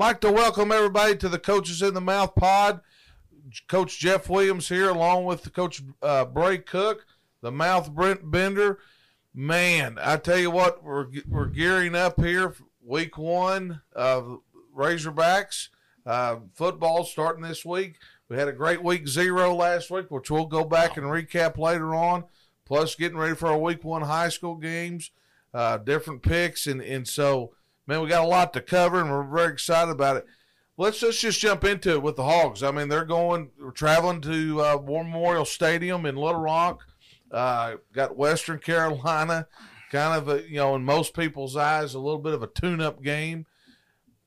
like to welcome everybody to the Coaches in the Mouth pod. Coach Jeff Williams here, along with Coach uh, Bray Cook, the Mouth Brent Bender. Man, I tell you what, we're we're gearing up here. Week one of Razorbacks uh, football starting this week. We had a great week zero last week, which we'll go back and recap later on. Plus, getting ready for our week one high school games, uh, different picks, and and so man, we got a lot to cover, and we're very excited about it. Let's, let's just jump into it with the Hogs. I mean, they're going, we're traveling to uh, War Memorial Stadium in Little Rock. Uh, got Western Carolina, kind of a, you know, in most people's eyes, a little bit of a tune-up game.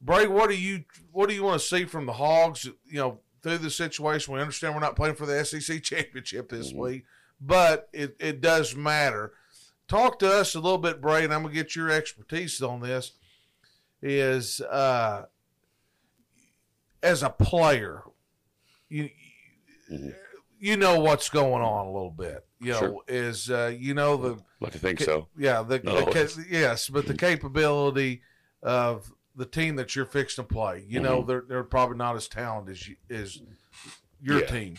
Bray, what do you what do you want to see from the Hogs? You know, through the situation, we understand we're not playing for the SEC championship this mm-hmm. week, but it, it does matter. Talk to us a little bit, Bray, and I'm gonna get your expertise on this is uh, as a player, you mm-hmm. you know what's going on a little bit. You know, sure. is uh, you know the like to think so. Yeah, the, no. the yes, but the capability of the team that you're fixing to play. You mm-hmm. know, they're they're probably not as talented as you, as your yeah. team.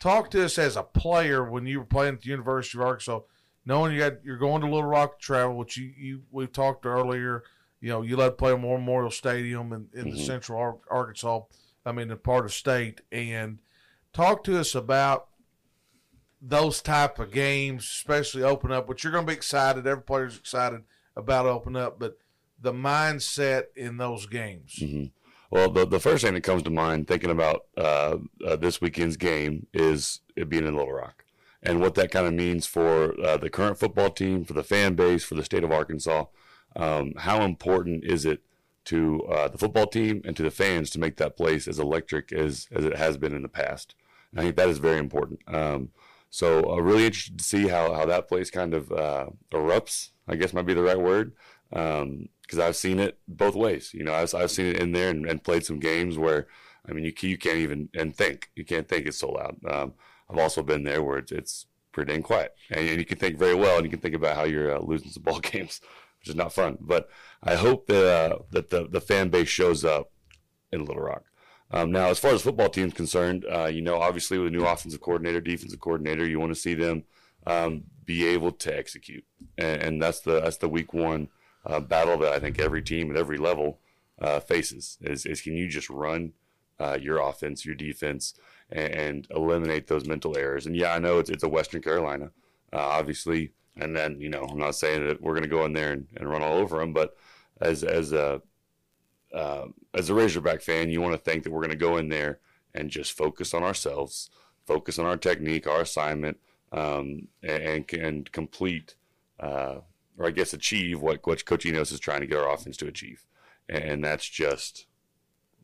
Talk to us as a player when you were playing at the University of Arkansas, knowing you got you're going to Little Rock to travel, which you, you we've talked earlier you know, you let play Memorial Stadium in, in mm-hmm. the central Ar- Arkansas, I mean, the part of state, and talk to us about those type of games, especially open up, which you're going to be excited. Every player's excited about open up, but the mindset in those games. Mm-hmm. Well, the, the first thing that comes to mind thinking about uh, uh, this weekend's game is it being in Little Rock and what that kind of means for uh, the current football team, for the fan base, for the state of Arkansas um, how important is it to uh, the football team and to the fans to make that place as electric as, as it has been in the past? And I think that is very important. Um, so uh, really interested to see how, how that place kind of uh, erupts, I guess might be the right word. Because um, I've seen it both ways. You know, I've, I've seen it in there and, and played some games where, I mean, you, you can't even and think. You can't think it's so loud. Um, I've also been there where it's, it's pretty dang quiet. And, and, you can think very well and you can think about how you're uh, losing some ball games which is not fun. But I hope that uh, that the the fan base shows up in Little Rock. Um, now, as far as football team's concerned, uh, you know, obviously with a new offensive coordinator, defensive coordinator, you want to see them um, be able to execute, and, and, that's the that's the week one uh, battle that I think every team at every level uh, faces. Is, is can you just run uh, your offense, your defense, and, and, eliminate those mental errors? And yeah, I know it's it's a Western Carolina. Uh, obviously, and then, you know, I'm not saying that we're going to go in there and, and, run all over them, but as as a uh, as a Razorback fan, you want to think that we're going to go in there and just focus on ourselves, focus on our technique, our assignment, um, and and complete, uh, or I guess achieve what what Coach Enos is trying to get our offense to achieve, and that's just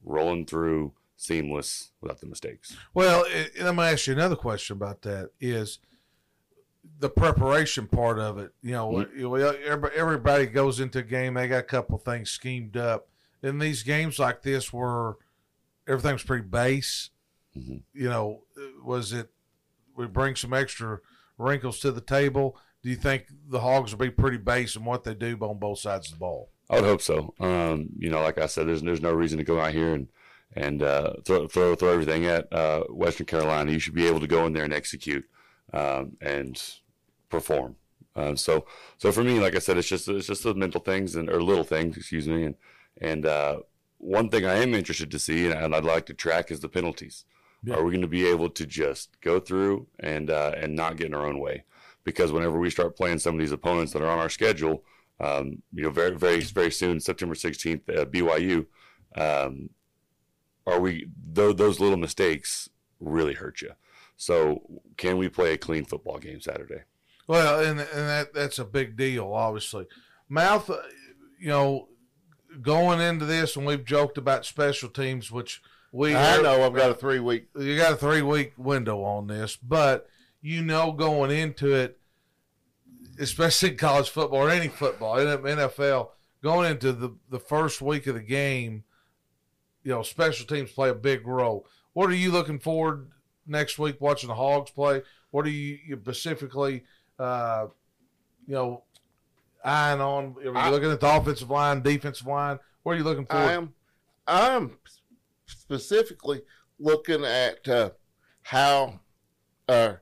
rolling through seamless without the mistakes. Well, and I'm going to ask you another question about that is the preparation part of it. You know, mm-hmm. everybody goes into a game. They got a couple things schemed up. In these games like this, where everything's pretty base, mm-hmm. you know, was it? We bring some extra wrinkles to the table. Do you think the Hogs will be pretty base in what they do on both sides of the ball? I would hope so. Um, you know, like I said, there's there's no reason to go out here and and uh, throw, throw throw everything at uh, Western Carolina. You should be able to go in there and execute um, and perform. Uh, so, so for me, like I said, it's just it's just the mental things and or little things, excuse me. And and uh, one thing I am interested to see, and I'd like to track, is the penalties. Yeah. Are we going to be able to just go through and uh, and not get in our own way? Because whenever we start playing some of these opponents that are on our schedule, um, you know, very very very soon, September sixteenth, uh, BYU, um, are we th- those little mistakes really hurt you? So can we play a clean football game Saturday? Well, and and that that's a big deal, obviously. Mouth, uh, you know, going into this, and we've joked about special teams, which we I know I've got a three week. You got a three week window on this, but you know, going into it, especially college football or any football, NFL, going into the the first week of the game, you know, special teams play a big role. What are you looking forward next week watching the Hogs play? What are you, you specifically, uh, you know, eyeing on? Are you I, looking at the offensive line, defensive line? What are you looking for? I am. I'm specifically looking at uh, how uh,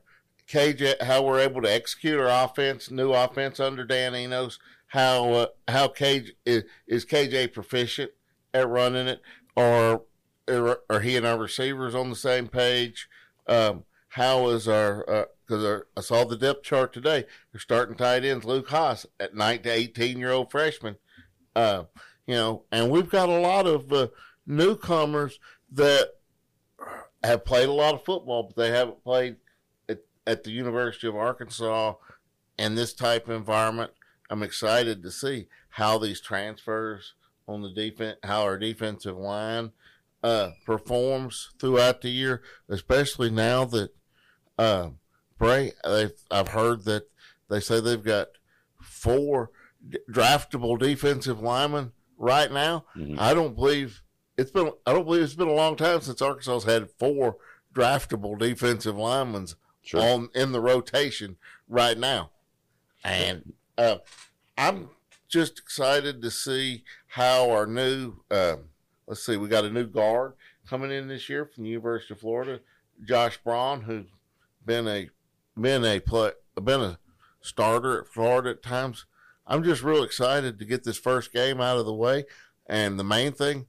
KJ, how we're able to execute our offense, new offense under Dan Enos. How uh, how KJ is, is KJ proficient at running it, or are he and our receivers on the same page? Um, how is our because uh, I saw the depth chart today. They're starting tight ends Luke Hasz at nine to eighteen year old freshman. Uh, you know, and we've got a lot of uh, newcomers that have played a lot of football, but they haven't played at, at the University of Arkansas in this type of environment. I'm excited to see how these transfers on the defense, how our defensive line uh, performs throughout the year, especially now that uh, Bray. I've heard that they say they've got four draftable defensive linemen right now. Mm-hmm. I don't believe it's been. I don't believe it's been a long time since Arkansas's had four draftable defensive linemen sure. on in the rotation right now, and uh, I'm just excited to see how our new. Uh, let's see, we got a new guard coming in this year from the University of Florida, Josh Braun, who's been a been a play, been a starter at Florida at times. I'm just real excited to get this first game out of the way, and the main thing,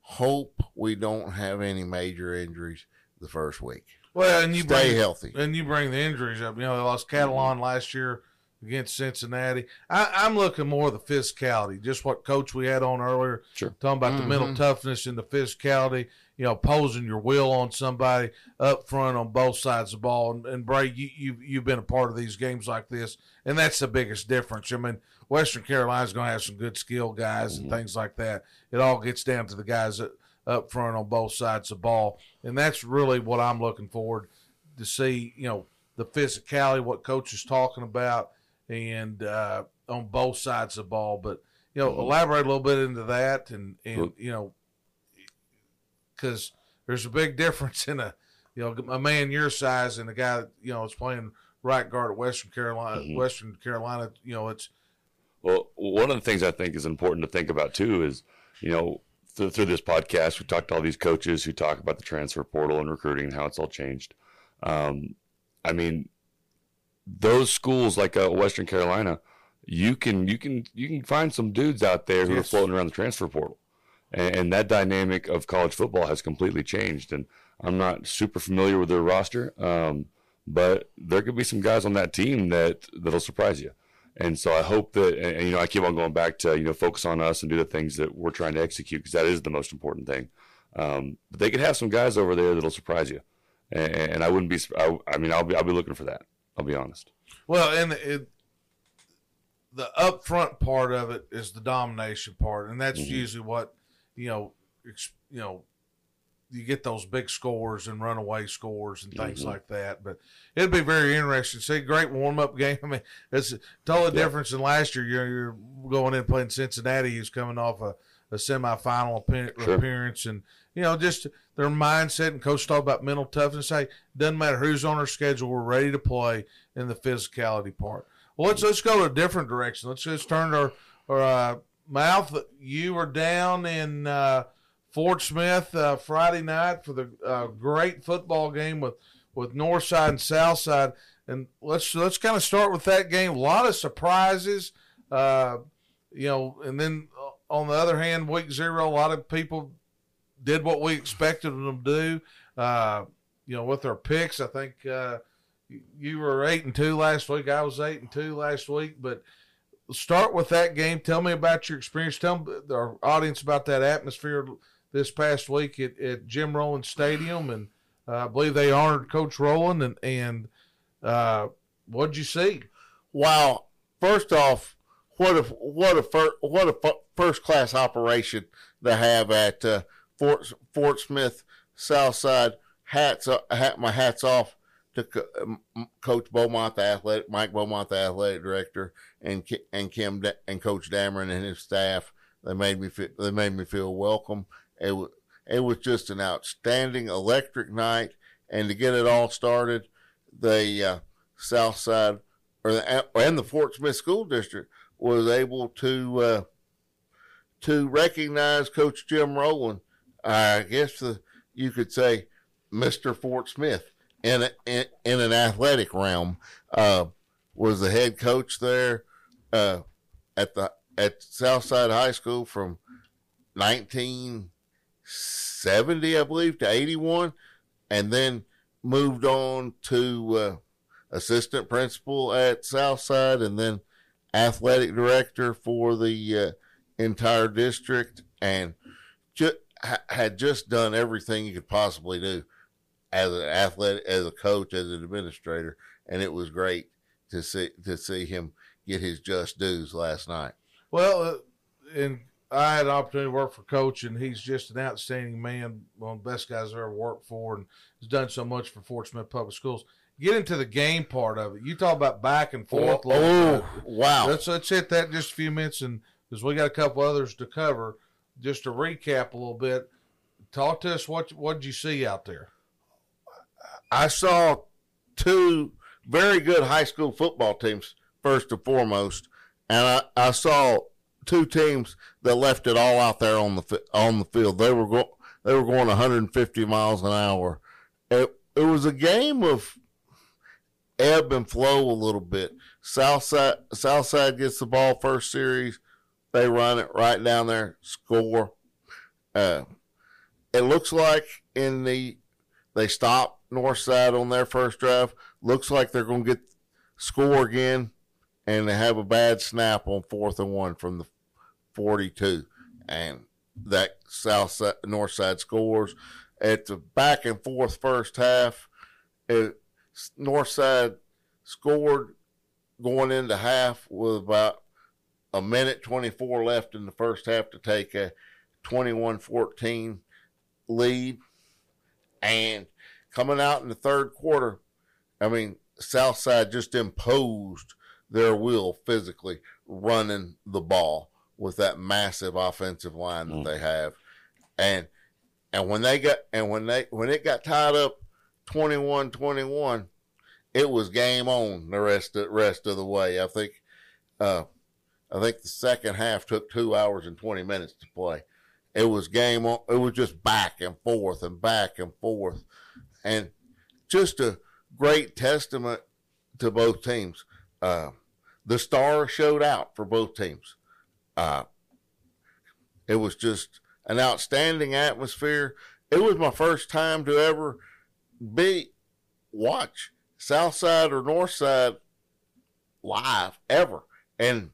hope we don't have any major injuries the first week. Well, and you stay bring, healthy, and you bring the injuries up. You know, they lost Catalon mm-hmm. last year against Cincinnati. I, am looking more of the physicality, just what coach we had on earlier, sure. talking about mm-hmm. the mental toughness and the physicality. You know, posing your will on somebody up front on both sides of the ball. And, and Bray, you, you you've been a part of these games like this, and that's the biggest difference. I mean, Western Carolina's going to have some good skill guys mm-hmm. and things like that. It all gets down to the guys that, up front on both sides of the ball, and that's really what I'm looking forward to see. You know, the physicality, what coach is talking about and uh, on both sides of the ball. But you know, mm-hmm. elaborate a little bit into that, and and you know, because there's a big difference in a you know a man your size and a guy that, you know is playing right guard at Western Carolina. Mm-hmm. Western Carolina, you know, it's well. One of the things I think is important to think about too is you know. Through, through this podcast, we talked to all these coaches who talk about the transfer portal and recruiting and how it's all changed. Um, I mean, those schools like uh, Western Carolina, you can you can you can find some dudes out there who yes. are floating around the transfer portal, and, and, that dynamic of college football has completely changed. And I'm not super familiar with their roster, um, but there could be some guys on that team that that'll surprise you. And so I hope that, and, and, you know, I keep on going back to you know focus on us and do the things that we're trying to execute because that is the most important thing. Um, but they could have some guys over there that'll surprise you, and, and I wouldn't be. I, I mean, I'll be I'll be looking for that. I'll be honest. Well, and it, the upfront part of it is the domination part, and that's mm-hmm. usually what you know. You know, you get those big scores and runaway scores and things mm-hmm. like that. But it'd be very interesting. See, great warm up game. I mean, it's totally yeah. different than last year. You're, you're going in playing Cincinnati, who's coming off a, a semifinal appearance, sure. and you know, just their mindset and coach talk about mental toughness. Hey, doesn't matter who's on our schedule, we're ready to play in the physicality part. Well, let's let's go to a different direction. Let's just turn our our uh, mouth. You were down in uh, Fort Smith uh, Friday night for the uh, great football game with with North Side and South Side, and let's let's kind of start with that game. A lot of surprises, uh, you know, and then on the other hand, week zero, a lot of people did what we expected them to do. Uh, you know, with their picks, I think uh, you were eight and two last week. I was eight and two last week. But start with that game. Tell me about your experience. Tell our audience about that atmosphere this past week at, at Jim Rowland Stadium, and uh, I believe they honored Coach Rowland. And and uh, what'd you see? Wow! First off, what a what a what a first class operation they have at uh, Fort Fort Smith Southside. Hats up, hat my hats off to Coach Beaumont, the athletic Mike Beaumont, the athletic director, and and Kim and Coach Dameron and his staff. They made me feel, they made me feel welcome. It was it was just an outstanding electric night, and to get it all started, the uh, South Side or the and the Fort Smith School District was able to uh, to recognize Coach Jim Rowland I guess the, you could say, Mister Fort Smith in, a, in in an athletic realm. Uh, was the head coach there uh, at the at Southside High School from 1970, I believe, to 81, and then moved on to uh, assistant principal at Southside, and then athletic director for the uh, entire district, and just had just done everything you could possibly do as an athlete, as a coach, as an administrator, and it was great to see to see him get his just dues last night. Well, uh, and I had an opportunity to work for Coach, and he's just an outstanding man, one of the best guys I ever worked for, and has done so much for Fort Smith Public Schools. Get into the game part of it. You talk about back and forth. Oh, oh wow! Let's let's hit that just a few minutes, and because we got a couple others to cover. Just to recap a little bit, talk to us. What what did you see out there? I saw two very good high school football teams first and foremost, and I, I saw two teams that left it all out there on the on the field. They were going they were going 150 miles an hour. It it was a game of ebb and flow a little bit. Southside Southside gets the ball first series, they run it right down there, score. Uh, it looks like in the they stop Northside on their first drive. Looks like they're going to get score again, and they have a bad snap on fourth and one from the 42, and that south side, north side scores. At the back and forth first half, it, north side scored going into half with about a minute 24 left in the first half to take a 21-14 lead and coming out in the third quarter i mean southside just imposed their will physically running the ball with that massive offensive line that mm. they have. And and when they got and when they when it got tied up 21-21, it was game on the rest of rest of the way. I think uh I think the second half took 2 hours and 20 minutes to play. It was game on it was just back and forth and back and forth. And just a great testament to both teams. Uh, the star showed out for both teams. Uh, it was just an outstanding atmosphere. It was my first time to ever be watch South Side or North Side live ever, and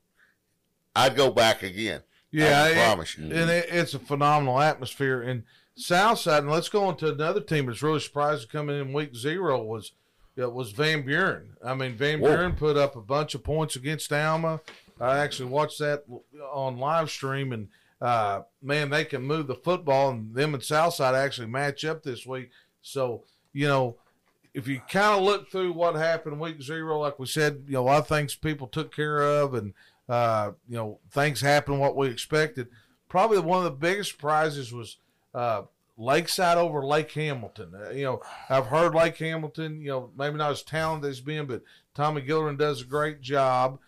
I'd go back again. Yeah, I promise it, you. And it, it's a phenomenal atmosphere. And Southside, and let's go on to another team that's really surprised to come in week zero was it was Van Buren. I mean, Van Buren put up a bunch of points against Alma. I actually watched that on live stream, and uh, man, they can move the football, and them and Southside actually match up this week. So, you know, if you kind of look through what happened week zero, like we said, you know, a lot of things people took care of, and uh, you know, things happened what we expected. Probably one of the biggest surprises was uh, Lakeside over Lake Hamilton. Uh, you know, I've heard Lake Hamilton, you know, maybe not as talented as being, but Tommy Gilliland does a great job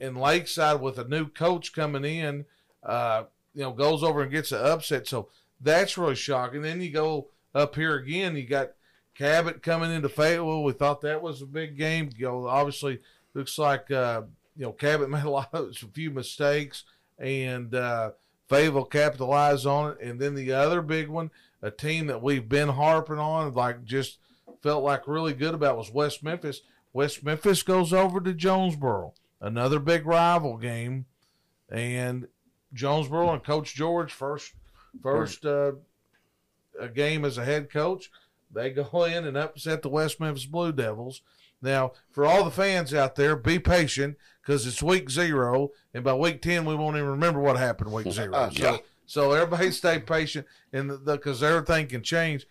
in Lakeside with a new coach coming in, uh, you know, goes over and gets an upset. So that's really shocking. Then you go up here again, you got Cabot coming into Fayetteville. We thought that was a big game. You know, obviously looks like uh, you know Cabot made a lot of a few mistakes, and uh, Fayetteville capitalized on it. And then the other big one, a team that we've been harping on, like just felt like really good about was West Memphis. West Memphis goes over to Jonesboro another big rival game, and Jonesboro and Coach George first first uh, a game as a head coach. They go in and upset the West Memphis Blue Devils. Now, for all the fans out there, be patient because it's week zero, and by week ten we won't even remember what happened week zero. Uh, so, yeah. so everybody stay patient, and because everything can change.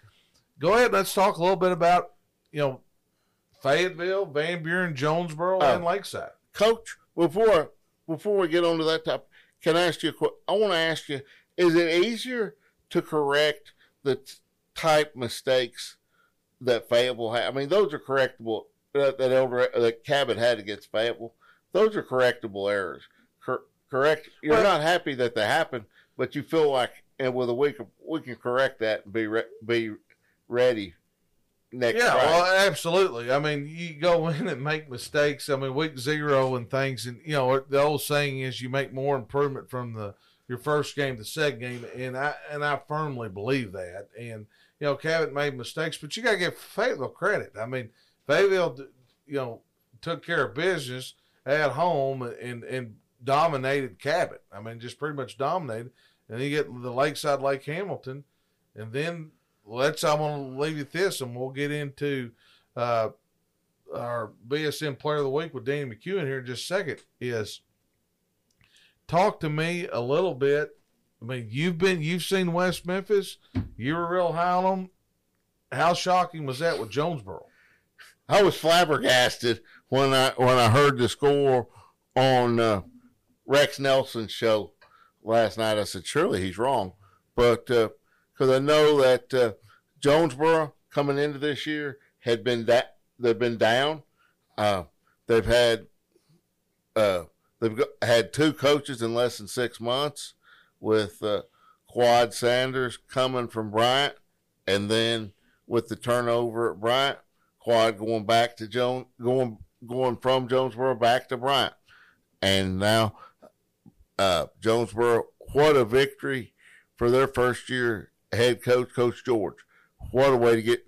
Go ahead, let's talk a little bit about you know Fayetteville, Van Buren, Jonesboro, uh, and Lakeside. Coach, before before we get on to that topic, can I ask you a question? I want to ask you: Is it easier to correct the t- type mistakes that Fayetteville had? I mean, those are correctable. That, that elder that Cabot had against Fayetteville, those are correctable errors. Cor- correct. You're well, not happy that they happened, but you feel like and with a week, we can correct that and be re- be ready next. Yeah, Friday. well, absolutely. I mean, you go in and make mistakes. I mean, week zero and things, and you know the old saying is you make more improvement from the your first game to second game, and I and I firmly believe that. And you know, Cabot made mistakes, but you got to give Fayetteville credit. I mean, Fayetteville, you know, took care of business at home and and dominated Cabot. I mean, just pretty much dominated. And you get the Lakeside Lake Hamilton, and then let's. I want to leave you this, and we'll get into uh, our BSN Player of the Week with Danny McCuin here in just a second. Is talk to me a little bit. I mean, you've been you've seen West Memphis. You were real high on them. How shocking was that with Jonesboro? I was flabbergasted when I when I heard the score on uh, Rex Nelson's show last night. I said, surely he's wrong, but because uh, I know that uh, Jonesboro coming into this year had been that they've been down. Uh, they've had uh, they've got, had two coaches in less than six months, with uh, Quad Sanders coming from Bryant, and then with the turnover at Bryant, Quad going back to Jones, going going from Jonesboro back to Bryant, and now uh, Jonesboro. What a victory for their first year head coach, Coach George. What a way to get.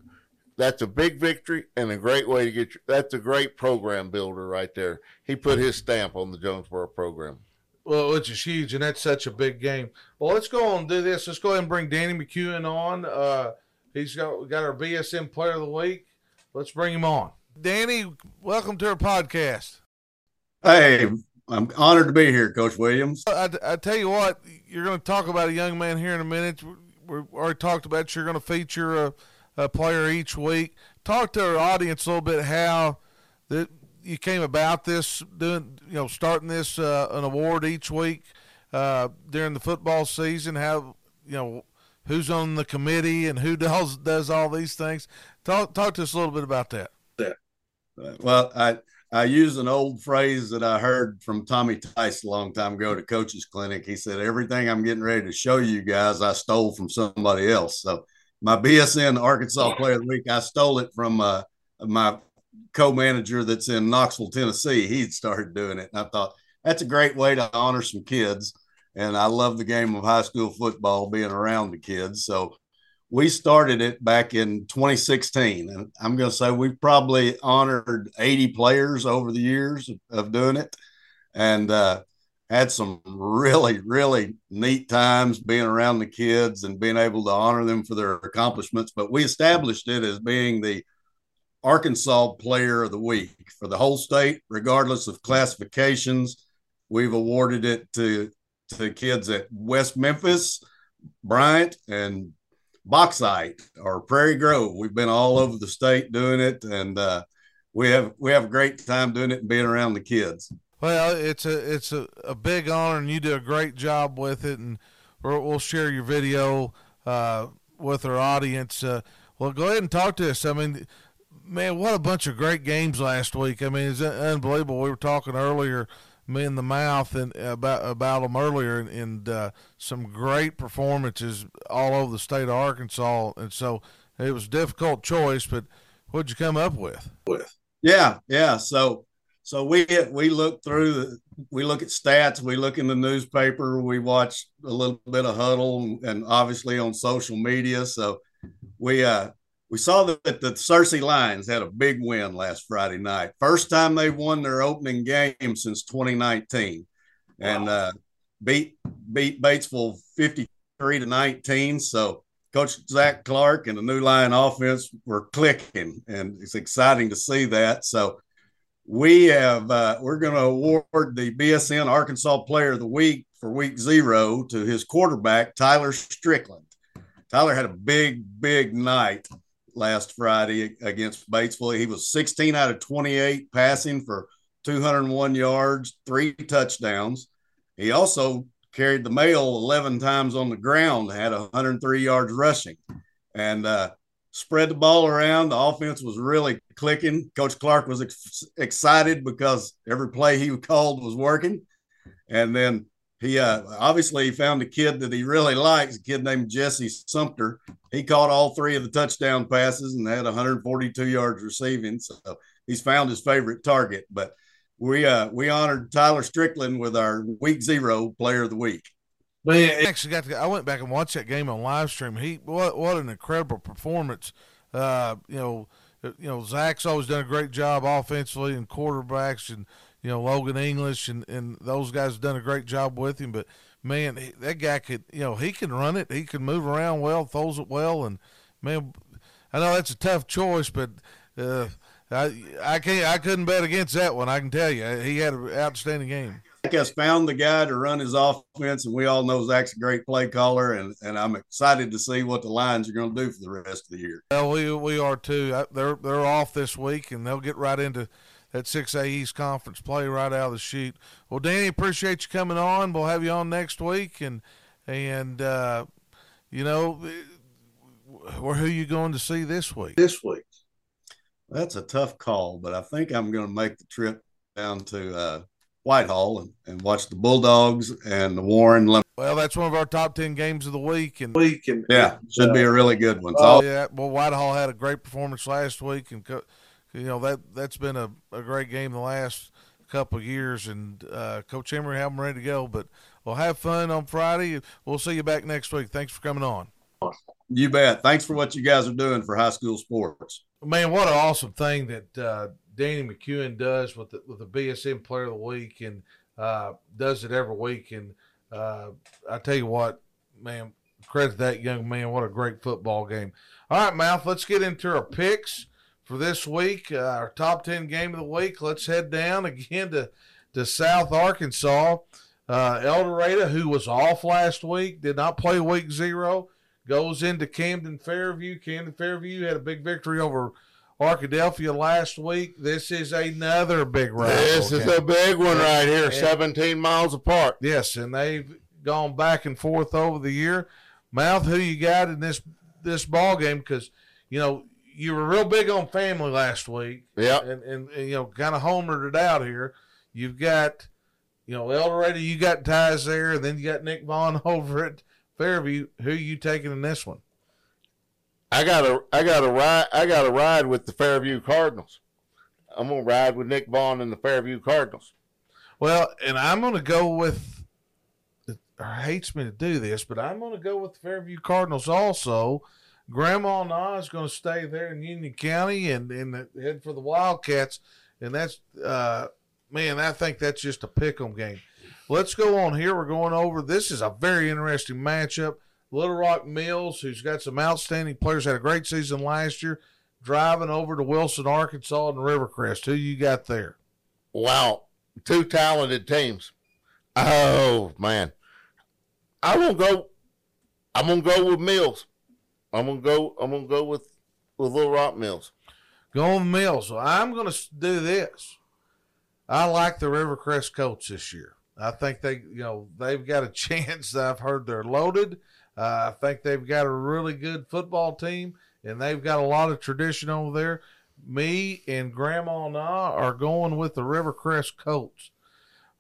That's a big victory and a great way to get. That's a great program builder right there. He put his stamp on the Jonesboro program. Well, which is huge, and that's such a big game. Well, let's go on and do this. Let's go ahead and bring Danny McCuin on. Uh, he's got got our BSN Player of the Week. Let's bring him on. Danny, welcome to our podcast. Hey, I'm honored to be here, Coach Williams. I, I tell you what, you're going to talk about a young man here in a minute. We already talked about you're going to feature a, a player each week. Talk to our audience a little bit how that you came about this doing, you know, starting this uh, an award each week uh, during the football season. How you know who's on the committee and who does does all these things. Talk talk to us a little bit about that. Yeah. Well, I I use an old phrase that I heard from Tommy Tice a long time ago at a coach's clinic. He said, "Everything I'm getting ready to show you guys, I stole from somebody else." So my BSN Arkansas Player of the Week, I stole it from uh, my co-manager that's in Knoxville, Tennessee. He'd started doing it, and I thought that's a great way to honor some kids. And I love the game of high school football, being around the kids. So we started it back in 2016 and i'm going to say we've probably honored 80 players over the years of doing it. And uh, had some really really neat times being around the kids and being able to honor them for their accomplishments. But we established it as being the arkansas player of the week for the whole state regardless of classifications. We've awarded it to to kids at west memphis bryant and Bauxite or Prairie Grove. We've been all over the state doing it, and uh, we have we have a great time doing it and being around the kids. Well, it's a it's a, a big honor, and you do a great job with it. And we'll share your video uh, with our audience. Uh, well, go ahead and talk to us. I mean, man, what a bunch of great games last week. I mean, it's unbelievable. We were talking earlier me in the mouth and about about them earlier, and, and uh, some great performances all over the state of Arkansas. And so it was a difficult choice, but what'd you come up with? With yeah, yeah. So so we we look through the, we look at stats, we look in the newspaper, we watch a little bit of huddle, and obviously on social media. So we uh we saw that the Searcy Lions had a big win last Friday night. First time they've won their opening game since 2019, and uh, beat beat Batesville 53 to 19. So Coach Zach Clark and the new Lion offense were clicking, and it's exciting to see that. So we have uh, we're going to award the BSN Arkansas Player of the Week for Week Zero to his quarterback Tyler Strickland. Tyler had a big, big night last Friday against Batesville. He was 16 out of 28 passing for 201 yards, three touchdowns. He also carried the mail 11 times on the ground, had 103 yards rushing, and uh, spread the ball around. The offense was really clicking. Coach Clark was ex- excited because every play he called was working. And then he uh, obviously he found a kid that he really likes, a kid named Jesse Sumter. He caught all three of the touchdown passes and had 142 yards receiving. So he's found his favorite target. But we uh, we honored Tyler Strickland with our week zero player of the week. Man, actually got to. I went back and watched that game on live stream. He what what an incredible performance. Uh, you know, you know Zach's always done a great job offensively and quarterbacks and you know Logan English and and those guys have done a great job with him. But man, he, that guy could you know he can run it. He can move around well, throws it well, and man, I know that's a tough choice, but. Uh, I I can't I couldn't bet against that one. I can tell you he had an outstanding game. Zach has found the guy to run his offense, and we all know Zach's a great play caller, and, and I'm excited to see what the Lions are going to do for the rest of the year. Well, we we are too. They're they're off this week, and they'll get right into that 6A East Conference play right out of the chute. Well, Danny, appreciate you coming on. We'll have you on next week, and and uh, you know, where who you going to see this week? This week, that's a tough call, but I think I'm going to make the trip down to. Uh, Whitehall and, and watch the Bulldogs and the Warren. Well, that's one of our top ten games of the week, and week and yeah, should uh, be a really good one. Oh yeah, well, Whitehall had a great performance last week, and you know that that's been a, a great game the last couple of years, and uh, Coach Emery have them ready to go. But we'll have fun on Friday. We'll see you back next week. Thanks for coming on. You bet. Thanks for what you guys are doing for high school sports. Man, what an awesome thing that uh, Danny McCuin does with the, with the BSN Player of the Week and uh, does it every week. And uh, I tell you what, man, credit that young man. What a great football game. All right, Mouth, let's get into our picks for this week. Uh, our top 10 game of the week. Let's head down again to, to South Arkansas. Uh, El Dorado, who was off last week, did not play week zero, goes into Camden Fairview. Camden Fairview had a big victory over Arkadelphia last week. This is another big round. This is a big one right here, and, 17 miles apart. Yes, and they've gone back and forth over the year. Mouth, who you got in this this ball game? Because you know you were real big on family last week. Yeah, and, and, and you know kind of homered it out here. You've got you know El Dorado, you got ties there, and then you got Nick Vaughn over at Fairview. Who are you taking in this one? I got a I got a ride I got a ride with the Fairview Cardinals. I'm gonna ride with Nick Vaughn and the Fairview Cardinals. Well, and I'm gonna go with it hates me to do this, but I'm gonna go with the Fairview Cardinals also. Grandma Na is going to stay there in Union County and, and head for the Wildcats, and that's uh, man, I think that's just a pick 'em game. Let's go on here. We're going over. This is a very interesting matchup. Little Rock Mills, who's got some outstanding players, had a great season last year, driving over to Wilson, Arkansas, and Rivercrest. Who you got there? Wow, two talented teams. Oh man, I'm gonna go. I'm gonna go with Mills. I'm gonna go. I'm gonna go with with Little Rock Mills. Going Mills. So I'm gonna do this. I like the Rivercrest Colts this year. I think they, you know, they've got a chance. I've heard they're loaded. Uh, I think they've got a really good football team, and they've got a lot of tradition over there. Me and Grandma and I are going with the Rivercrest Colts.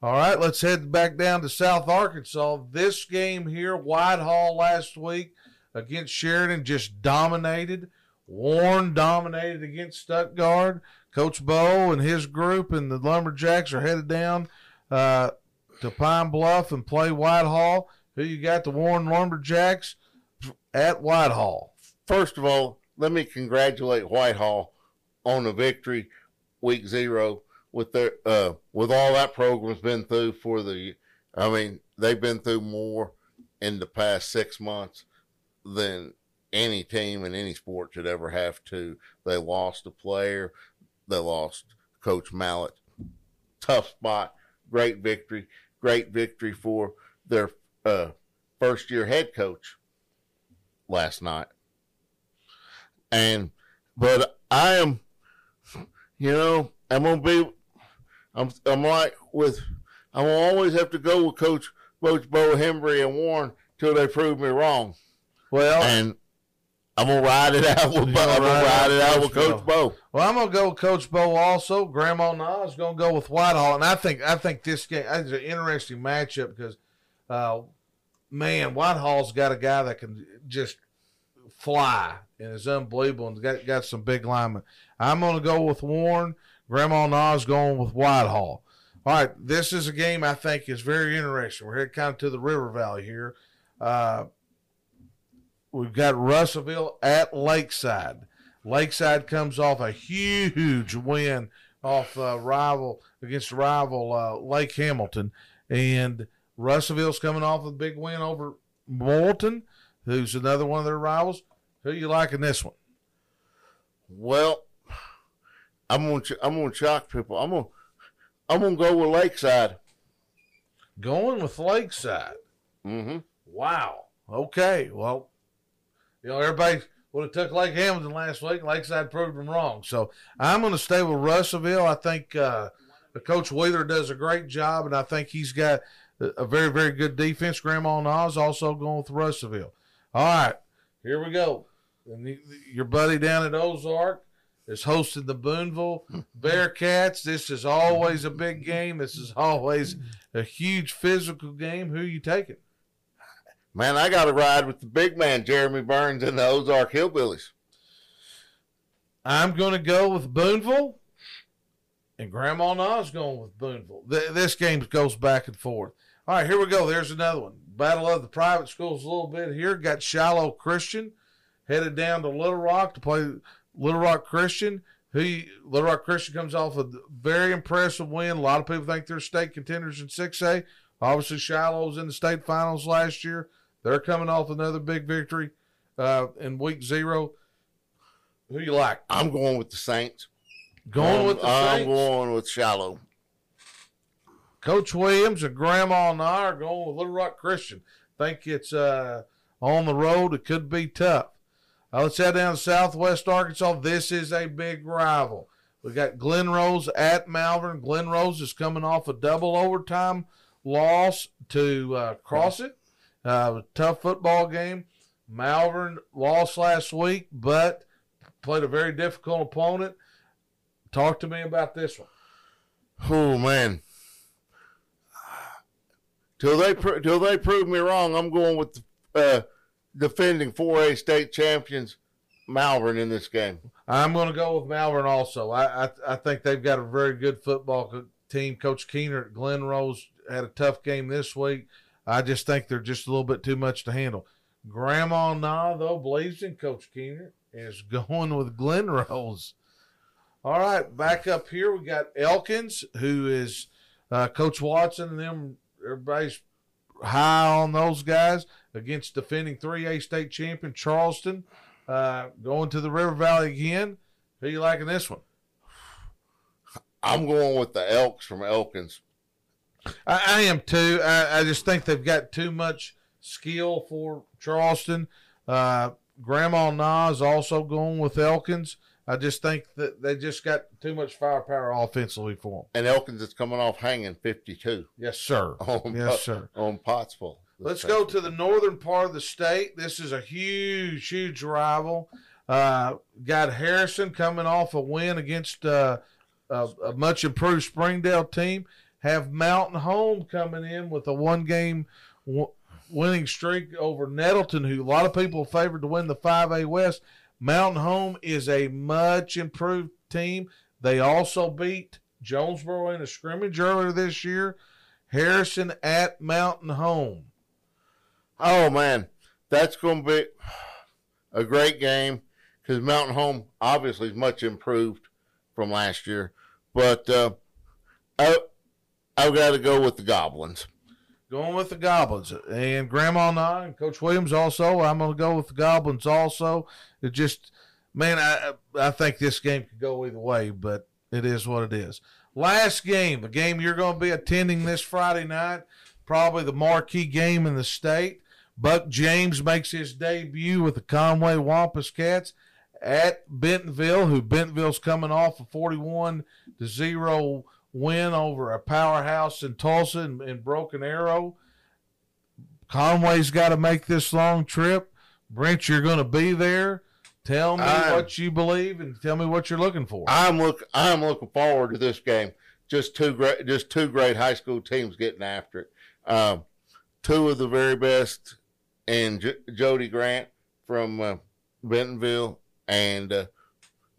All right, let's head back down to South Arkansas. This game here, Whitehall last week against Sheridan, just dominated. Warren dominated against Stuttgart. Coach Bo and his group and the Lumberjacks are headed down uh, to Pine Bluff and play Whitehall. Who you got? The Warren Lumberjacks at Whitehall. First of all, let me congratulate Whitehall on the victory week zero with their uh, with all that program's been through for the. I mean, they've been through more in the past six months than any team in any sport should ever have to. They lost a player. They lost Coach Mallet. Tough spot. Great victory. Great victory for their uh, first year head coach last night. And, but I am, you know, I'm going to be, I'm, I'm like with, I'm always have to go with Coach, Coach Bo Hembree and Warren till they prove me wrong. Well, and I'm gonna ride it out with Bo. I'm gonna ride it out with Coach Bo. Well, I'm gonna go with Coach Bo also. Grandma Na's gonna go with Whitehall, and I think I think this game is an interesting matchup because Uh, man, Whitehall's got a guy that can just fly and is unbelievable and got, got some big linemen. I'm going to go with Warren. Grandma Nas going with Whitehall. All right, this is a game I think is very interesting. We're heading kind of to the River Valley here. Uh, we've got Russellville at Lakeside. Lakeside comes off a huge win off uh, rival against rival uh, Lake Hamilton, and Russellville's coming off a big win over Morrilton, who's another one of their rivals. Who you like in this one? Well, I'm gonna I'm gonna shock people. I'm gonna I'm gonna go with Lakeside. Going with Lakeside. Mm-hmm. Wow. Okay. Well, you know, everybody would have took Lake Hamilton last week. Lakeside proved them wrong. So I'm going to stay with Russellville. I think uh, Coach Wheeler does a great job, and I think he's got a very, very good defense. Grandma Nas also going with Russellville. All right. Here we go. And your buddy down at Ozark is hosting the Booneville Bearcats. This is always a big game. This is always a huge physical game. Who are you taking? Man, I got to ride with the big man, Jeremy Burns, and the Ozark Hillbillies. I'm going to go with Booneville, and Grandma Na's going with Booneville. Th- this game goes back and forth. All right, here we go. There's another one. Battle of the private schools a little bit here. Got Shiloh Christian headed down to Little Rock to play Little Rock Christian. Who Little Rock Christian comes off a very impressive win. A lot of people think they're state contenders in 6A. Obviously, Shiloh was in the state finals last year. They're coming off another big victory uh, in week zero. Who do you like? I'm going with the Saints. Going with the Saints. I'm going with Shiloh. Coach Williams and Grandma and I are going with Little Rock Christian. Think it's uh, on the road. It could be tough. Uh, let's head down to Southwest Arkansas. This is a big rival. We got Glen Rose at Malvern. Glen Rose is coming off a double overtime loss to uh, Crossett. Uh, tough football game. Malvern lost last week, but played a very difficult opponent. Talk to me about this one. Oh man. Till they pro- till they prove me wrong, I'm going with the uh, defending 4A state champions Malvern in this game. I'm going to go with Malvern also. I, I I think they've got a very good football co- team. Coach Keener at Glen Rose had a tough game this week. I just think they're just a little bit too much to handle. Grandma Na though believes in Coach Keener is going with Glen Rose. All right, back up here we got Elkins, who is uh, Coach Watson and them. Everybody's high on those guys against defending 3A state champion Charleston. Uh, going to the River Valley again. Who you liking this one? I'm going with the Elks from Elkins. I, I am too. I, I just think they've got too much skill for Charleston. Uh, Grandma Nas also going with Elkins. I just think that they just got too much firepower offensively for them. And Elkins is coming off hanging 52 Yes, sir. on, Yes, sir. on Pottsville. Let's go to the northern part of the state. This is a huge, huge rival. Uh, got Harrison coming off a win against uh, a, a much improved Springdale team. Have Mountain Home coming in with a one game w- winning streak over Nettleton, who a lot of people favored to win the 5A West. Mountain Home is a much improved team. They also beat Jonesboro in a scrimmage earlier this year. Harrison at Mountain Home. Oh man, that's going to be a great game because Mountain Home obviously is much improved from last year. But uh, I I've got to go with the Goblins. Going with the Goblins and Grandma and I and Coach Williams also. I'm going to go with the Goblins also. It just, man, I I think this game could go either way, but it is what it is. Last game, a game you're going to be attending this Friday night, probably the marquee game in the state. Buck James makes his debut with the Conway Wampus Cats at Bentonville, who Bentonville's coming off a 41 to 0 win over a powerhouse in Tulsa and, and Broken Arrow. Conway's got to make this long trip. Brent, you're going to be there. Tell me I'm- what you believe and tell me what you're looking for. I'm look I'm looking forward to this game. Just two great just two great high school teams getting after it. Um, two of the very best, and J- Jody Grant from uh, Bentonville and uh,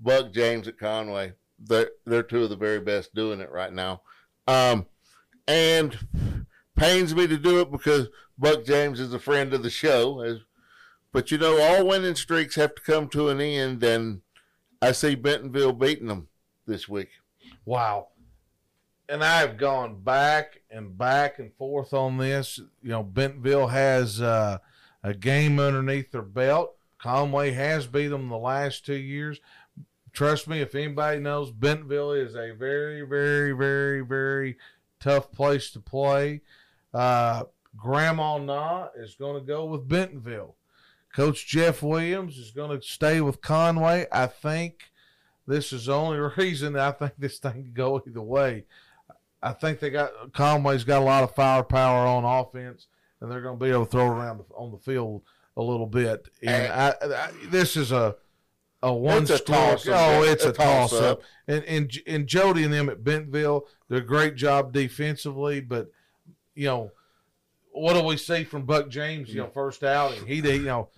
Buck James at Conway. They're they're two of the very best doing it right now, um, and pains me to do it because Buck James is a friend of the show. As, but you know, all winning streaks have to come to an end, and I see Bentonville beating them this week. Wow. And I've gone back and back and forth on this. You know, Bentonville has uh, a game underneath their belt. Conway has beat them the last two years. Trust me, if anybody knows, Bentonville is a very, very, very, very tough place to play. Uh, Grandma Na is going to go with Bentonville. Coach Jeff Williams is going to stay with Conway. I think this is the only reason I think this thing can go either way. I think they got Conway's got a lot of firepower on offense, and they're going to be able to throw around on the field a little bit. And I, I, this is a a one It's a score. toss-up. Oh, it's a, A toss-up. up. And and and Jody and them at Bentonville, they're a great job defensively, but you know what do we see from Buck James? You know, mm. first outing, he did. You know,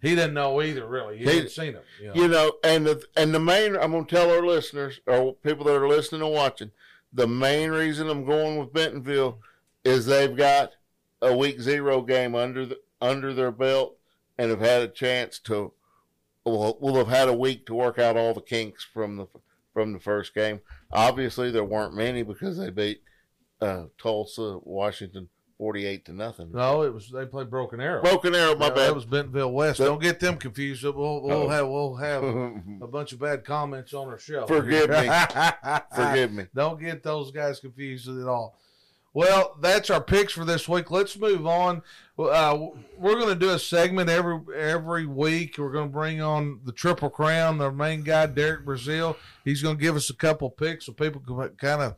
he didn't know either. Really, he, He- hadn't seen him. You know. You know, and the and the main I'm gonna tell our listeners or people that are listening and watching, the main reason I'm going with Bentonville is they've got a week zero game under the under their belt and have had a chance to will will have had a week to work out all the kinks from the from the first game. Obviously, there weren't many because they beat uh, Tulsa, Washington, forty eight to nothing. No, it was they played Broken Arrow. Broken arrow, my bad. That was Bentonville West. Don't get them confused. We'll we'll Oh. have we'll have a bunch of bad comments on our show. Forgive me. Forgive me. Don't get those guys confused at all. Well, that's our picks for this week. Let's move on. Uh, we're going to do a segment every every week. We're going to bring on the Triple Crown, the main guy, Derek Brazil. He's going to give us a couple picks so people can kind of,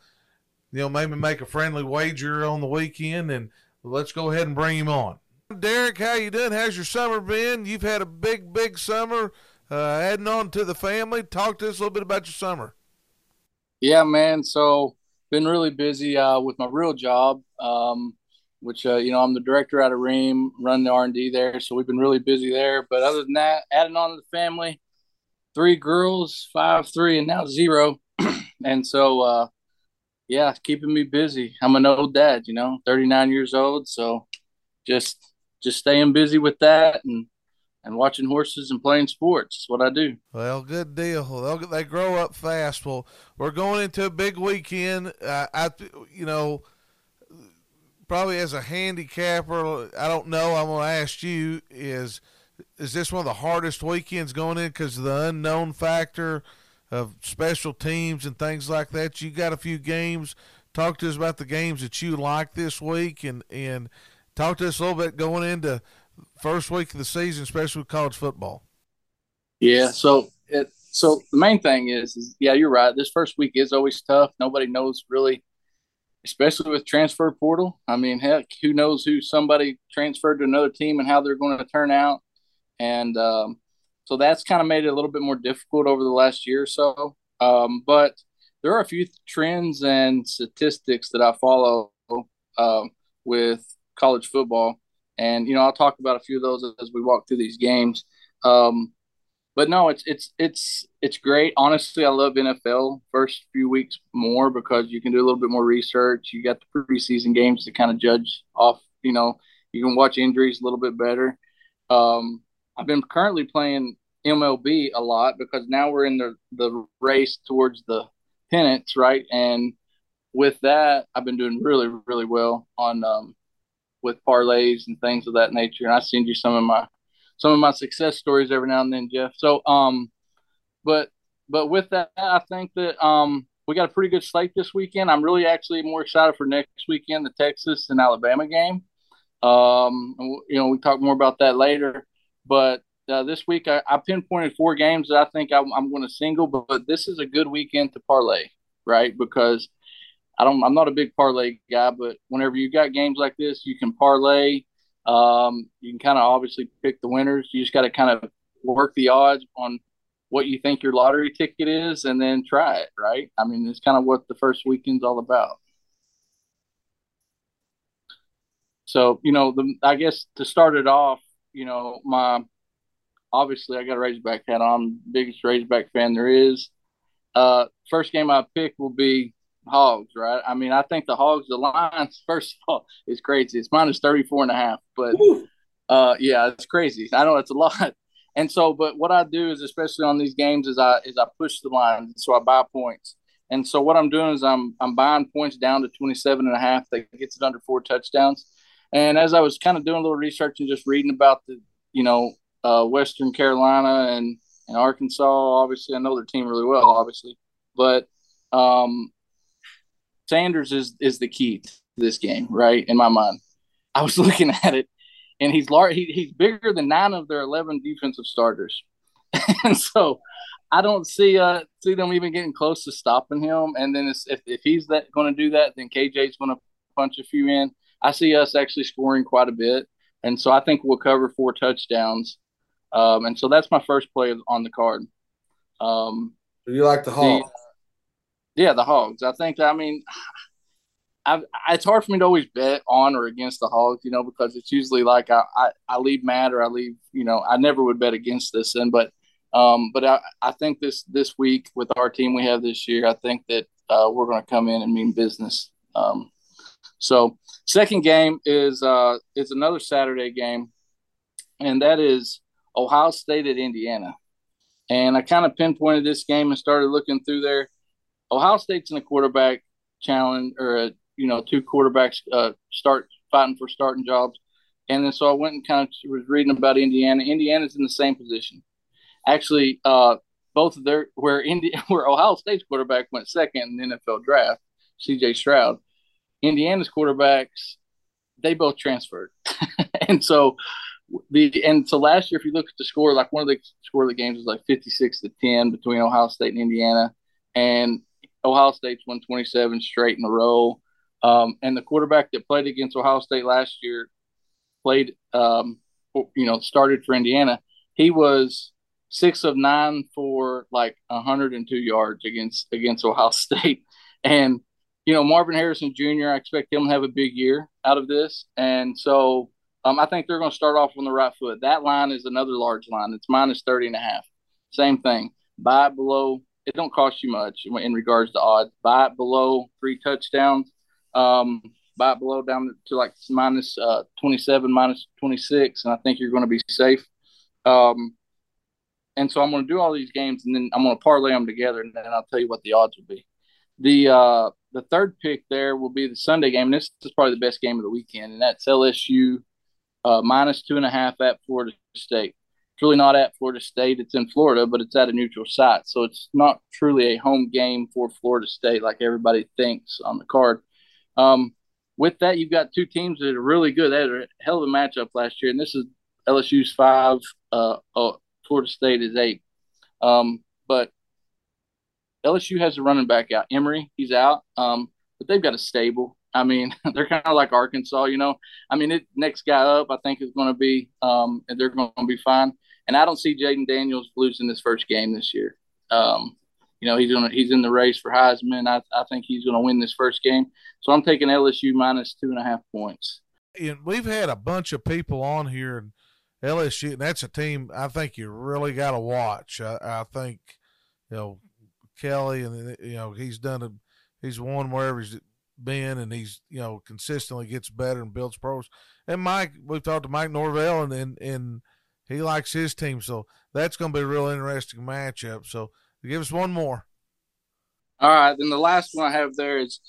you know, maybe make a friendly wager on the weekend. And let's go ahead and bring him on. Derek, how you doing? How's your summer been? You've had a big, big summer. Uh, adding on to the family. Talk to us a little bit about your summer. Yeah, man. So been really busy uh, with my real job, um, which uh, you know I'm the director out of Ream, run the R and D there. So we've been really busy there. But other than that, adding on to the family, three girls, five, three, and now zero. and so uh, yeah, it's keeping me busy. I'm an old dad, you know, 39 years old. So just just staying busy with that and and watching horses and playing sports. That's what I do. Well, good deal. They'll, they grow up fast. Well, we're going into a big weekend. Uh, I, you know, probably as a handicapper, I don't know. I'm going to ask you: is is this one of the hardest weekends going in because of the unknown factor of special teams and things like that? You got a few games. Talk to us about the games that you like this week, and and talk to us a little bit going into first week of the season, especially with college football. Yeah. So it so the main thing is, is yeah, you're right. This first week is always tough. Nobody knows really, especially with transfer portal. I mean, heck, who knows who somebody transferred to another team and how they're going to turn out, and um, so that's kind of made it a little bit more difficult over the last year or so. Um, but there are a few trends and statistics that I follow um, with college football, and you know I'll talk about a few of those as we walk through these games. Um, but no, it's it's it's it's great. Honestly, I love NFL first few weeks more because you can do a little bit more research. You got the preseason games to kind of judge off. You know, you can watch injuries a little bit better. Um, I've been currently playing MLB a lot because now we're in the the race towards the pennants, right? And with that, I've been doing really really well on um, with parlays and things of that nature. And I send you some of my some of my success stories every now and then, Jeff. So, um, but but with that, I think that um, we got a pretty good slate this weekend. I'm really actually more excited for next weekend, the Texas and Alabama game. Um, you know, we talk more about that later. But uh, this week, I, I pinpointed four games that I think I'm, I'm going to single. But, but this is a good weekend to parlay, right? Because I don't, I'm not a big parlay guy, but whenever you got games like this, you can parlay. Um, you can kind of obviously pick the winners. You just got to kind of work the odds on what you think your lottery ticket is and then try it, right? I mean, it's kind of what the first weekend's all about. so you know, the I guess to start it off, you know, my obviously I got a Razorback hat on. Biggest Razorback fan there is. Uh, first game I pick will be Hogs, right? I mean, I think the Hogs, the lines, first of all, is crazy. It's minus 34 and a half, but uh, yeah, it's crazy. I know it's a lot. And so, but what I do is, especially on these games, is I is I push the line, so I buy points. And so what I'm doing is I'm I'm buying points down to 27 and a half that gets it under four touchdowns. And as I was kind of doing a little research and just reading about the, you know, uh, Western Carolina and, and Arkansas, obviously I know their team really well, obviously, but um, Sanders is is the key to this game, right? In my mind, I was looking at it, and he's large. He, he's bigger than nine of their eleven defensive starters, and so I don't see uh see them even getting close to stopping him. And then if if he's that going to do that, then KJ's going to punch a few in. I see us actually scoring quite a bit, and so I think we'll cover four touchdowns. Um, and so that's my first play on the card. Um, you like the Hogs? Yeah, the Hogs. I think. I mean, I, it's hard for me to always bet on or against the Hogs, you know, because it's usually like I, I, I leave mad or I leave, you know, I never would bet against this. And but um, but I, I think this this week with our team we have this year, I think that uh, we're going to come in and mean business. Um, so second game is uh, is another Saturday game, and that is Ohio State at Indiana. And I kind of pinpointed this game and started looking through there. Ohio State's in a quarterback challenge, or a, you know, two quarterbacks uh, start fighting for starting jobs. And then so I went and kind of was reading about Indiana. Indiana's in the same position. Actually, uh, both of their where Indi- where Ohio State's quarterback went second in the NFL draft, C.J. Stroud. Indiana's quarterbacks, they both transferred, and so the and so last year, if you look at the score, like one of the score of the games was like fifty six to ten between Ohio State and Indiana, and Ohio State's won twenty seven straight in a row. Um, and the quarterback that played against Ohio State last year played, um, you know, started for Indiana. He was six of nine for like 102 yards against against Ohio State, and you know Marvin Harrison Jr. I expect him to have a big year out of this, and so um, I think they're going to start off on the right foot. That line is another large line. It's minus 30 and a half. Same thing. Buy below. It don't cost you much in regards to odds. Buy it below three touchdowns. Um, buy it below down to like minus, uh, 27, minus 26, and I think you're going to be safe. Um, and so I'm going to do all these games, and then I'm going to parlay them together, and then I'll tell you what the odds will be. The uh, the third pick there will be the Sunday game. And this is probably the best game of the weekend, and that's LSU uh, minus two and a half at Florida State. It's really not at Florida State. It's in Florida, but it's at a neutral site. So it's not truly a home game for Florida State like everybody thinks on the card. Um, with that, you've got two teams that are really good. They had a hell of a matchup last year, and this is LSU's five, uh, uh, Florida State is eight. Um, but LSU has a running back out. Emery, he's out, um, but they've got a stable. I mean, they're kind of like Arkansas, you know. I mean, it, next guy up, I think is going to be, um, and they're going to be fine. And I don't see Jayden Daniels losing this first game this year. Um, you know, he's gonna he's in the race for Heisman. I, I think he's to win this first game. So I'm taking LSU minus two and a half points. And we've had a bunch of people on here, and LSU, and that's a team I think you really got to watch. I, I think, you know, Kelly, and you know he's done a, he's won wherever he's been, and he's you know consistently gets better and builds pros. And Mike, we've talked to Mike Norvell, and and, and he likes his team, so that's going to be a real interesting matchup. So give us one more. All right, then the last one I have there is,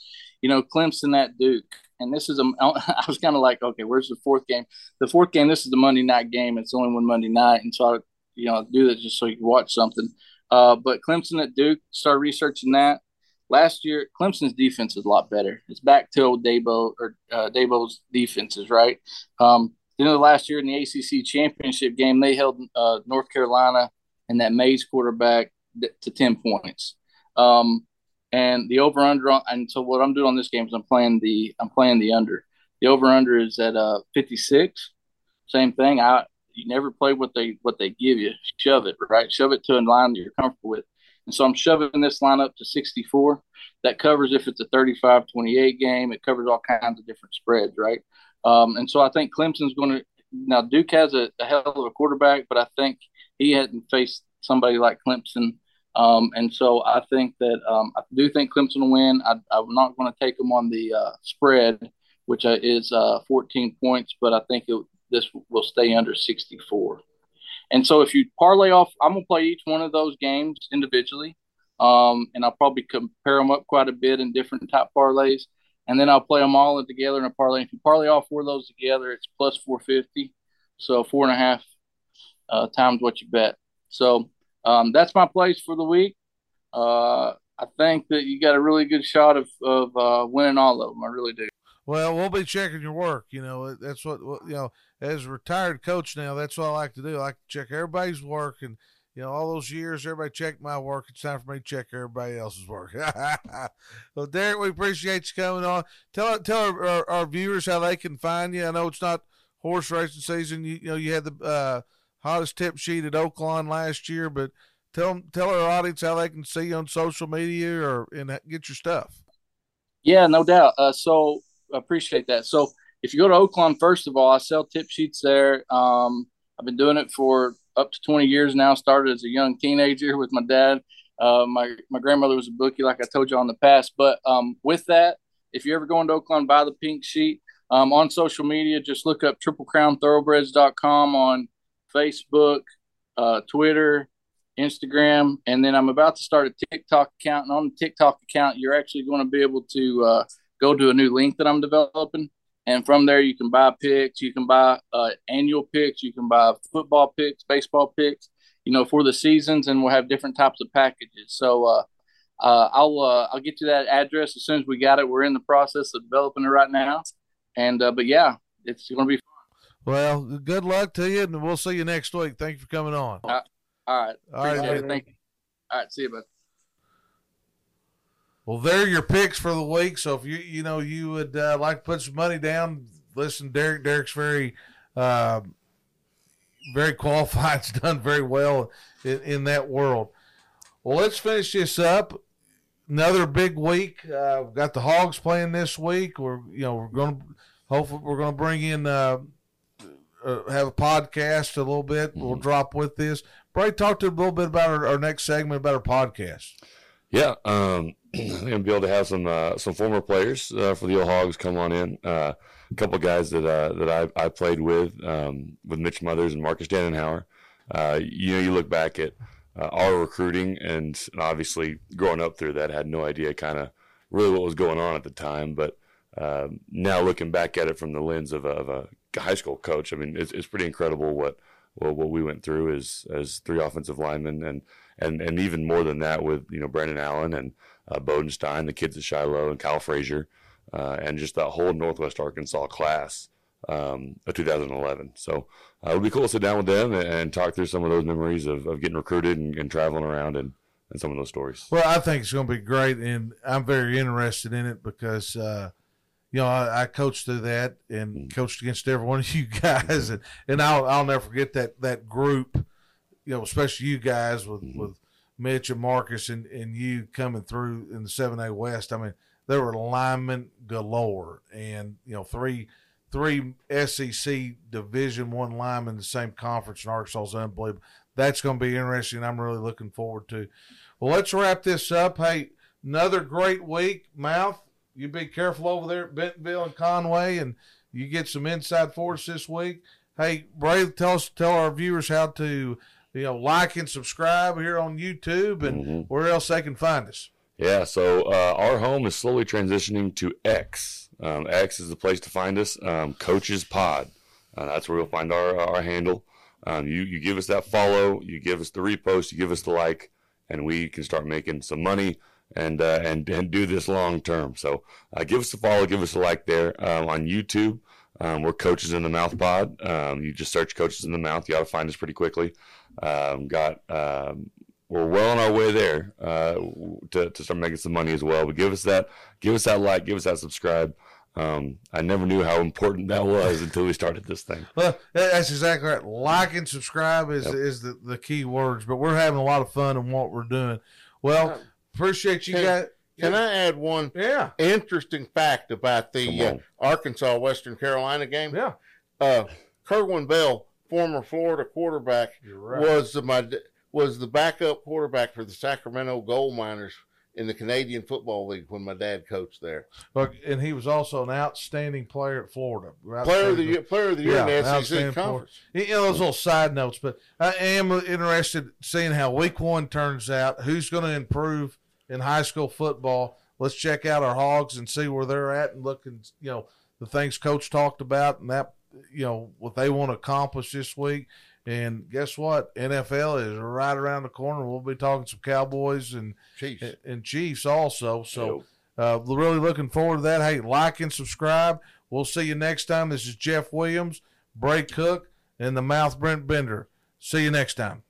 you know, Clemson at Duke, and this is a. I was kind of like, okay, where's the fourth game? The fourth game. This is the Monday night game. It's only one Monday night, and so I, you know, do that just so you can watch something. Uh, but Clemson at Duke, start researching that last year Clemson's defense is a lot better. It's back to old Dabo or uh, Dabo's defenses, right? Um, you know, last year in the ACC championship game, they held uh, North Carolina and that Mays quarterback to ten points. Um, and the over under and so what I'm doing on this game is I'm playing the I'm playing the under. The over under is at uh 56. Same thing. I you never play what they what they give you. Shove it right. Shove it to a line that you're comfortable with. And so I'm shoving this line up to 64. That covers if it's a 35 28 game, it covers all kinds of different spreads, right? Um, and so I think Clemson's going to now Duke has a, a, hell of a quarterback, but I think he hadn't faced somebody like Clemson. Um, and so I think that um, I do think Clemson will win. I, am not going to take them on the uh, spread, which uh, is uh, 14 points, but I think it, this will stay under 64. And so if you parlay off, I'm going to play each one of those games individually. Um, and I'll probably compare them up quite a bit in different type parlays and then I'll play them all together in a parlay. If you parlay all four of those together, it's plus 450. So four and a half uh, times what you bet. So um, that's my place for the week. Uh, I think that you got a really good shot of, of uh, winning all of them. I really do. Well, we'll be checking your work. You know, that's what, you know, as a retired coach now, that's what I like to do. I like to check everybody's work and, you know, all those years, everybody checked my work. It's time for me to check everybody else's work. well, Derek, we appreciate you coming on. Tell tell our, our, our, viewers how they can find you. I know it's not horse racing season. You, you know, you had the uh, hottest tip sheet at Oaklawn last year, but tell tell our audience how they can see you on social media or and get your stuff. Yeah, no doubt. Uh, so appreciate that. So if you go to Oaklawn, first of all, I sell tip sheets there. Um, I've been doing it for up to 20 years now. Started as a young teenager with my dad. Uh, my my grandmother was a bookie, like I told you on the past. But um, with that, if you're ever going to Oaklawn, buy the pink sheet. Um, on social media, just look up triplecrownthoroughbreds.com on Facebook, uh, Twitter, Instagram, and then I'm about to start a TikTok account. And on the TikTok account, you're actually going to be able to uh, go to a new link that I'm developing. And from there, you can buy picks, you can buy uh, annual picks, you can buy football picks, baseball picks, you know, for the seasons, and we'll have different types of packages. So uh, uh, I'll uh, I'll get you that address as soon as we got it. We're in the process of developing it right now, and uh, but yeah, it's going to be fun. Well, good luck to you, and we'll see you next week. Thank you for coming on. all right, all right, all right Thank you. All right, see you, bud. Well, they're your picks for the week. So if you you know you would uh, like to put some money down, listen, Derek. Derek's very uh, very qualified. He's done very well in, in, that world. Well, let's finish this up. Another big week. Uh, we've got the Hogs playing this week. We're you know we're going to hopefully we're going to bring in uh, uh, have a podcast a little bit. We'll mm-hmm. drop with this. Bray, talk to a little bit about our, our next segment about our podcast. Yeah, um, I'm gonna be able to have some uh, some former players uh, for the old Hogs come on in. Uh, a couple guys that uh, that I, I played with um, with Mitch Smothers and Marcus Dannenhauer. Uh, you know, you look back at uh, our recruiting, and, and, obviously growing up through that, I had no idea kind of really what was going on at the time. But um, now looking back at it from the lens of a, of a high school coach, I mean, it's, it's pretty incredible what, what what we went through as as three offensive linemen and and and even more than that with you know Brandon Allen and uh, Bodenstein, the kids at Shiloh, and Kyle Frazier, uh, and just that whole Northwest Arkansas class um, of 2011. So uh, it would be cool to sit down with them and, and, talk through some of those memories of, of getting recruited and, and traveling around and, and some of those stories. Well, I think it's going to be great, and I'm very interested in it because uh, you know, I, I, coached through that and mm. coached against every one of you guys, and, and I'll I'll never forget that that group, you know, especially you guys with mm-hmm. with Mitch and Marcus and, and you coming through in the seven A West. I mean, there were linemen galore, and you know three three SEC Division One linemen in the same conference in Arkansas is unbelievable. That's going to be interesting. I'm really looking forward to. Well, let's wrap this up. Hey, another great week, Mouth. You be careful over there at Bentonville and Conway, and you get some inside force this week. Hey, Bray, tell us, tell our viewers how to you know, like and subscribe here on YouTube and mm-hmm. where else they can find us. Yeah, so uh, our home is slowly transitioning to X. Um, X is the place to find us. Um, Coaches Pod. Uh, that's where you'll find our our handle. Um, you you give us that follow, you give us the repost, you give us the like, and we can start making some money and uh, and and do this long term. So uh, give us a follow, give us a like there um, on YouTube. Um, we're Coaches in the Mouth Pod. Um, you just search Coaches in the Mouth, you ought to find us pretty quickly. Um, got um, we're well on our way there uh, to, to start making some money as well. But give us that, give us that like, give us that subscribe. Um, I never knew how important that was until we started this thing. Well, that's exactly right. Like and subscribe is yep. is the, the key words. But we're having a lot of fun in what we're doing. Well, appreciate you can, guys. Can I add one Yeah, interesting fact about the uh. Arkansas Western Carolina game? yeah. Uh, Kerwin Bell, former Florida quarterback, right. was the my was the backup quarterback for the Sacramento Gold Miners in the Canadian Football League when my dad coached there. But and he was also an outstanding player at Florida. Player of the year, player of the year Yeah, in the SEC outstanding conference. You know, those little side notes, but I am interested seeing how week one turns out. Who's going to improve in high school football? Let's check out our hogs and see where they're at and look and you know the things coach talked about and that you know what they want to accomplish this week. And guess what? NFL is right around the corner. We'll be talking some Cowboys and Chiefs. and Chiefs also. So uh, really looking forward to that. Hey, like and subscribe. We'll see you next time. This is Jeff Williams, Bray Cook, and the Mouth Brent Bender. See you next time.